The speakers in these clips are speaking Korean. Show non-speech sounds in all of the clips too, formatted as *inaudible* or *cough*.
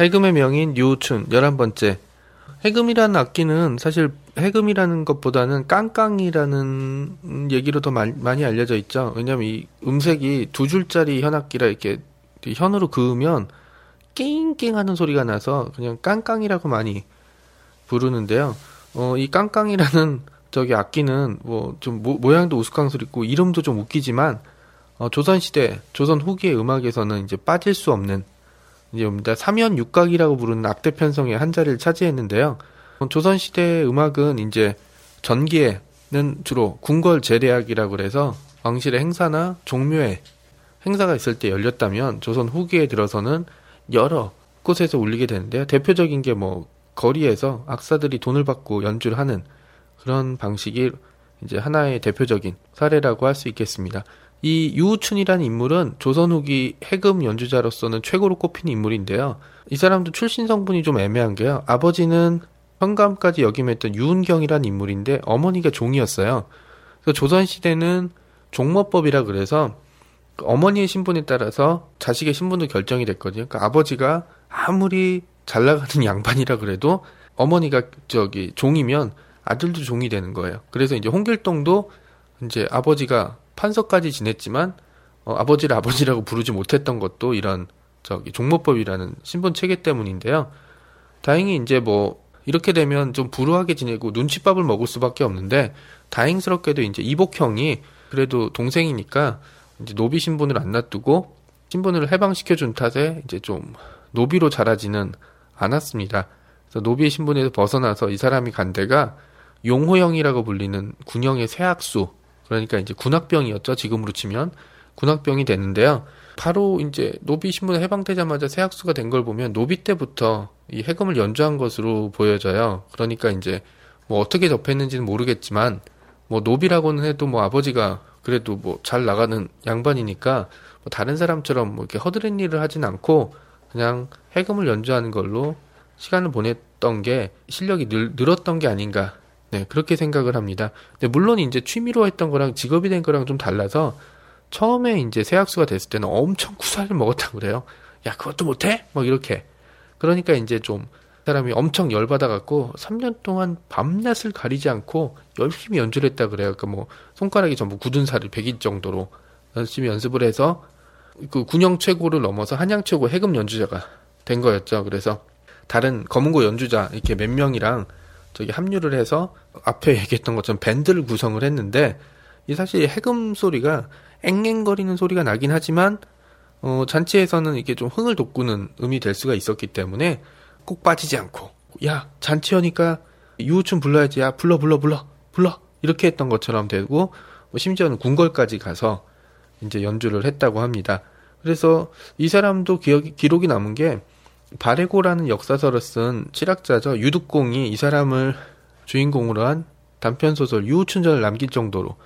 해금의 명인 유우춘 11번째 해금이라는 악기는 사실 해금이라는 것보다는 깡깡이라는 얘기로 더 많이, 알려져 있죠. 왜냐면 이 음색이 두 줄짜리 현악기라 이렇게 현으로 그으면 낑낑 하는 소리가 나서 그냥 깡깡이라고 많이 부르는데요. 어, 이 깡깡이라는 저기 악기는 뭐 좀 모양도 우스꽝스럽고 이름도 좀 웃기지만 어, 조선 시대, 조선 후기의 음악에서는 이제 빠질 수 없는 이제입니다. 삼연 육각이라고 부르는 악대 편성의 한 자리를 차지했는데요. 조선 시대 음악은 이제 전기에는 주로 궁궐 제례악이라고 그래서 왕실의 행사나 종묘에 행사가 있을 때 열렸다면 조선 후기에 들어서는 여러 곳에서 울리게 되는데요. 대표적인 게 뭐 거리에서 악사들이 돈을 받고 연주를 하는 그런 방식이 이제 하나의 대표적인 사례라고 할 수 있겠습니다. 이 유우춘이라는 인물은 조선 후기 해금 연주자로서는 최고로 꼽히는 인물인데요. 이 사람도 출신 성분이 좀 애매한 게요. 아버지는 현감까지 역임했던 유은경이라는 인물인데 어머니가 종이었어요. 그래서 조선 시대는 종모법이라 그래서 어머니의 신분에 따라서 자식의 신분도 결정이 됐거든요. 그러니까 아버지가 아무리 잘 나가는 *laughs* 양반이라 그래도 어머니가 저기 종이면 아들도 종이 되는 거예요. 그래서 이제 홍길동도 이제 아버지가 판서까지 지냈지만 어, 아버지를 아버지라고 부르지 못했던 것도 이런 저기 종모법이라는 신분 체계 때문인데요. 다행히 이제 뭐 이렇게 되면 좀 불우하게 지내고 눈칫밥을 먹을 수밖에 없는데 다행스럽게도 이제 이복형이 그래도 동생이니까 이제 노비 신분을 안 놔두고 신분을 해방시켜 준 탓에 이제 좀 노비로 자라지는 않았습니다. 그래서 노비의 신분에서 벗어나서 이 사람이 간 데가 용호형이라고 불리는 군형의 세학수 그러니까 이제 군악병이었죠. 지금으로 치면 군악병이 됐는데요. 바로 이제 노비 신분 해방되자마자 세학수가 된 걸 보면 노비 때부터 이 해금을 연주한 것으로 보여져요. 그러니까 이제 뭐 어떻게 접했는지는 모르겠지만 뭐 노비라고는 해도 뭐 아버지가 그래도 뭐 잘 나가는 양반이니까 뭐 다른 사람처럼 뭐 이렇게 허드렛 일을 하진 않고 그냥 해금을 연주하는 걸로 시간을 보냈던 게 실력이 늘, 늘었던 게 아닌가 네, 그렇게 생각을 합니다. 근데 물론 이제 취미로 했던 거랑 직업이 된 거랑 좀 달라서 처음에 이제 세학수가 됐을 때는 엄청 구사를 먹었다고 그래요. 야, 그것도 못해? 뭐 이렇게. 그러니까 이제 좀 사람이 엄청 열받아갖고 3년 동안 밤낮을 가리지 않고 열심히 연주를 했다 그래요. 그러니까 뭐 손가락이 전부 굳은 살을 베길 정도로 열심히 연습을 해서 그 군영 최고를 넘어서 한양 최고 해금 연주자가 된 거였죠. 그래서 다른 검은고 연주자 이렇게 몇 명이랑 저기 합류를 해서 앞에 *laughs* 얘기했던 것처럼 밴드를 구성을 했는데 이 사실 해금 소리가 앵앵거리는 소리가 나긴 하지만 어, 잔치에서는 이게 좀 흥을 돋구는 음이 될 수가 있었기 때문에 꼭 빠지지 않고 야 잔치하니까 유우춘 불러야지 야 불러 불러 불러 불러 이렇게 했던 것처럼 되고 뭐 심지어는 궁궐까지 가서 이제 연주를 했다고 합니다. 그래서 이 사람도 기억이 기록이 남은 게 바레고라는 역사서를 쓴 실학자죠. 유득공이 이 사람을 주인공으로 한 단편 소설 유우춘전을 남길 정도로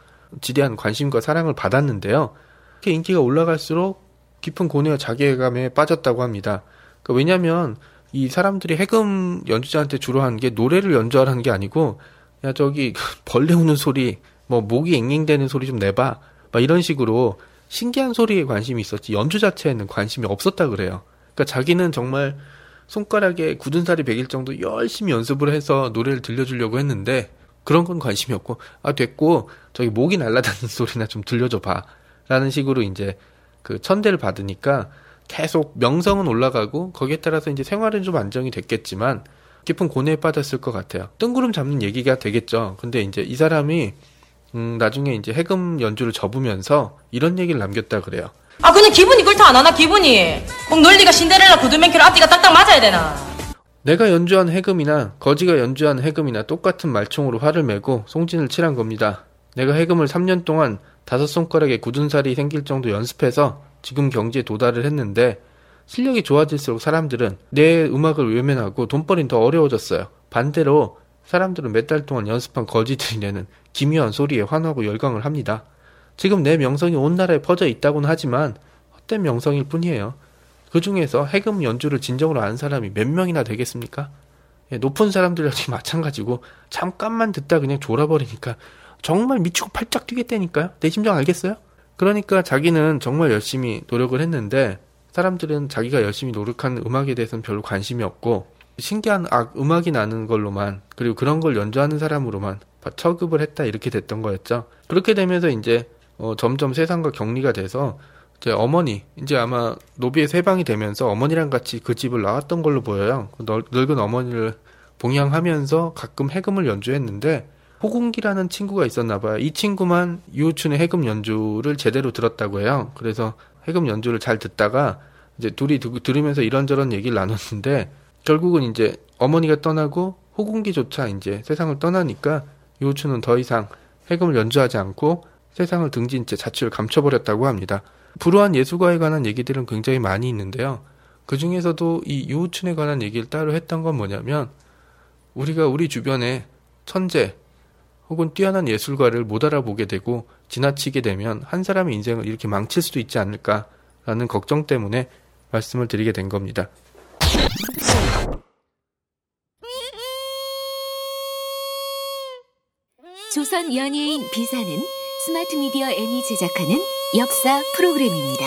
지대한 관심과 사랑을 받았는데요. 이렇게 인기가 올라갈수록 깊은 고뇌와 자괴감에 빠졌다고 합니다. 그러니까 왜냐하면 이 사람들이 해금 연주자한테 주로 하는 게 노래를 연주하라는 게 아니고 야 저기 *laughs* 벌레 우는 소리 뭐 목이 앵앵대는 소리 좀 내봐 막 이런 식으로 신기한 소리에 관심이 있었지 연주 자체에는 관심이 없었다 그래요. 그러니까 자기는 정말 손가락에 굳은 살이 베길 정도 열심히 연습을 해서 노래를 들려주려고 했는데 그런 건 관심이 없고 아 됐고 저기 목이 날아다니는 *laughs* 소리나 좀 들려줘 봐라는 식으로 이제 그 천대를 받으니까 계속 명성은 올라가고 거기에 따라서 이제 생활은 좀 안정이 됐겠지만 깊은 고뇌에 빠졌을 것 같아요. 뜬구름 잡는 얘기가 되겠죠. 근데 이제 이 사람이 음 나중에 이제 해금 연주를 접으면서 이런 얘기를 남겼다 그래요. 아 근데 기분이 그렇다 안 하나 기분이 꼭 논리가 신데렐라 구두맨키로 앞뒤가 딱딱 맞아야 되나 내가 연주한 해금이나 거지가 연주한 해금이나 똑같은 말총으로 화를 메고 송진을 칠한 겁니다. 내가 해금을 3년 동안 다섯 손가락에 굳은 살이 생길 정도 연습해서 지금 경지에 도달을 했는데 실력이 좋아질수록 사람들은 내 음악을 외면하고 돈벌이는 더 어려워졌어요. 반대로 사람들은 몇 달 동안 연습한 거지들이 내는 기묘한 소리에 환호하고 열광을 합니다. 지금 내 명성이 온 나라에 퍼져 있다고는 하지만 헛된 명성일 뿐이에요. 그 중에서 해금 연주를 진정으로 아는 사람이 몇 명이나 되겠습니까? 예, 높은 사람들 역시 마찬가지고 잠깐만 듣다 그냥 졸아버리니까 정말 미치고 팔짝 뛰겠다니까요. 내 심정 알겠어요? 그러니까 자기는 정말 열심히 노력을 했는데 사람들은 자기가 열심히 노력한 음악에 대해서는 별로 관심이 없고 신기한 악, 음악이 나는 걸로만 그리고 그런 걸 연주하는 사람으로만 처급을 했다 이렇게 됐던 거였죠. 그렇게 되면서 이제 어, 점점 세상과 격리가 돼서 이제 어머니 이제 아마 노비의 세방이 되면서 어머니랑 같이 그 집을 나왔던 걸로 보여요. 늙은 어머니를 봉양하면서 가끔 해금을 연주했는데 호궁기라는 친구가 있었나 봐요. 이 친구만 유우춘의 해금 연주를 제대로 들었다고 해요. 그래서 해금 연주를 잘 듣다가 이제 둘이 두, 들으면서 이런저런 얘기를 나눴는데 결국은 이제 어머니가 떠나고 호궁기조차 이제 세상을 떠나니까 유우춘은 더 이상 해금을 연주하지 않고 세상을 등진 채 자취를 감춰버렸다고 합니다. 불우한 예술가에 관한 얘기들은 굉장히 많이 있는데요. 그 중에서도 이 유우춘에 관한 얘기를 따로 했던 건 뭐냐면 우리가 우리 주변에 천재 혹은 뛰어난 예술가를 못 알아보게 되고 지나치게 되면 한 사람의 인생을 이렇게 망칠 수도 있지 않을까라는 걱정 때문에 말씀을 드리게 된 겁니다. 조선 연예인 비사는 스마트 미디어 N이 제작하는 역사 프로그램입니다.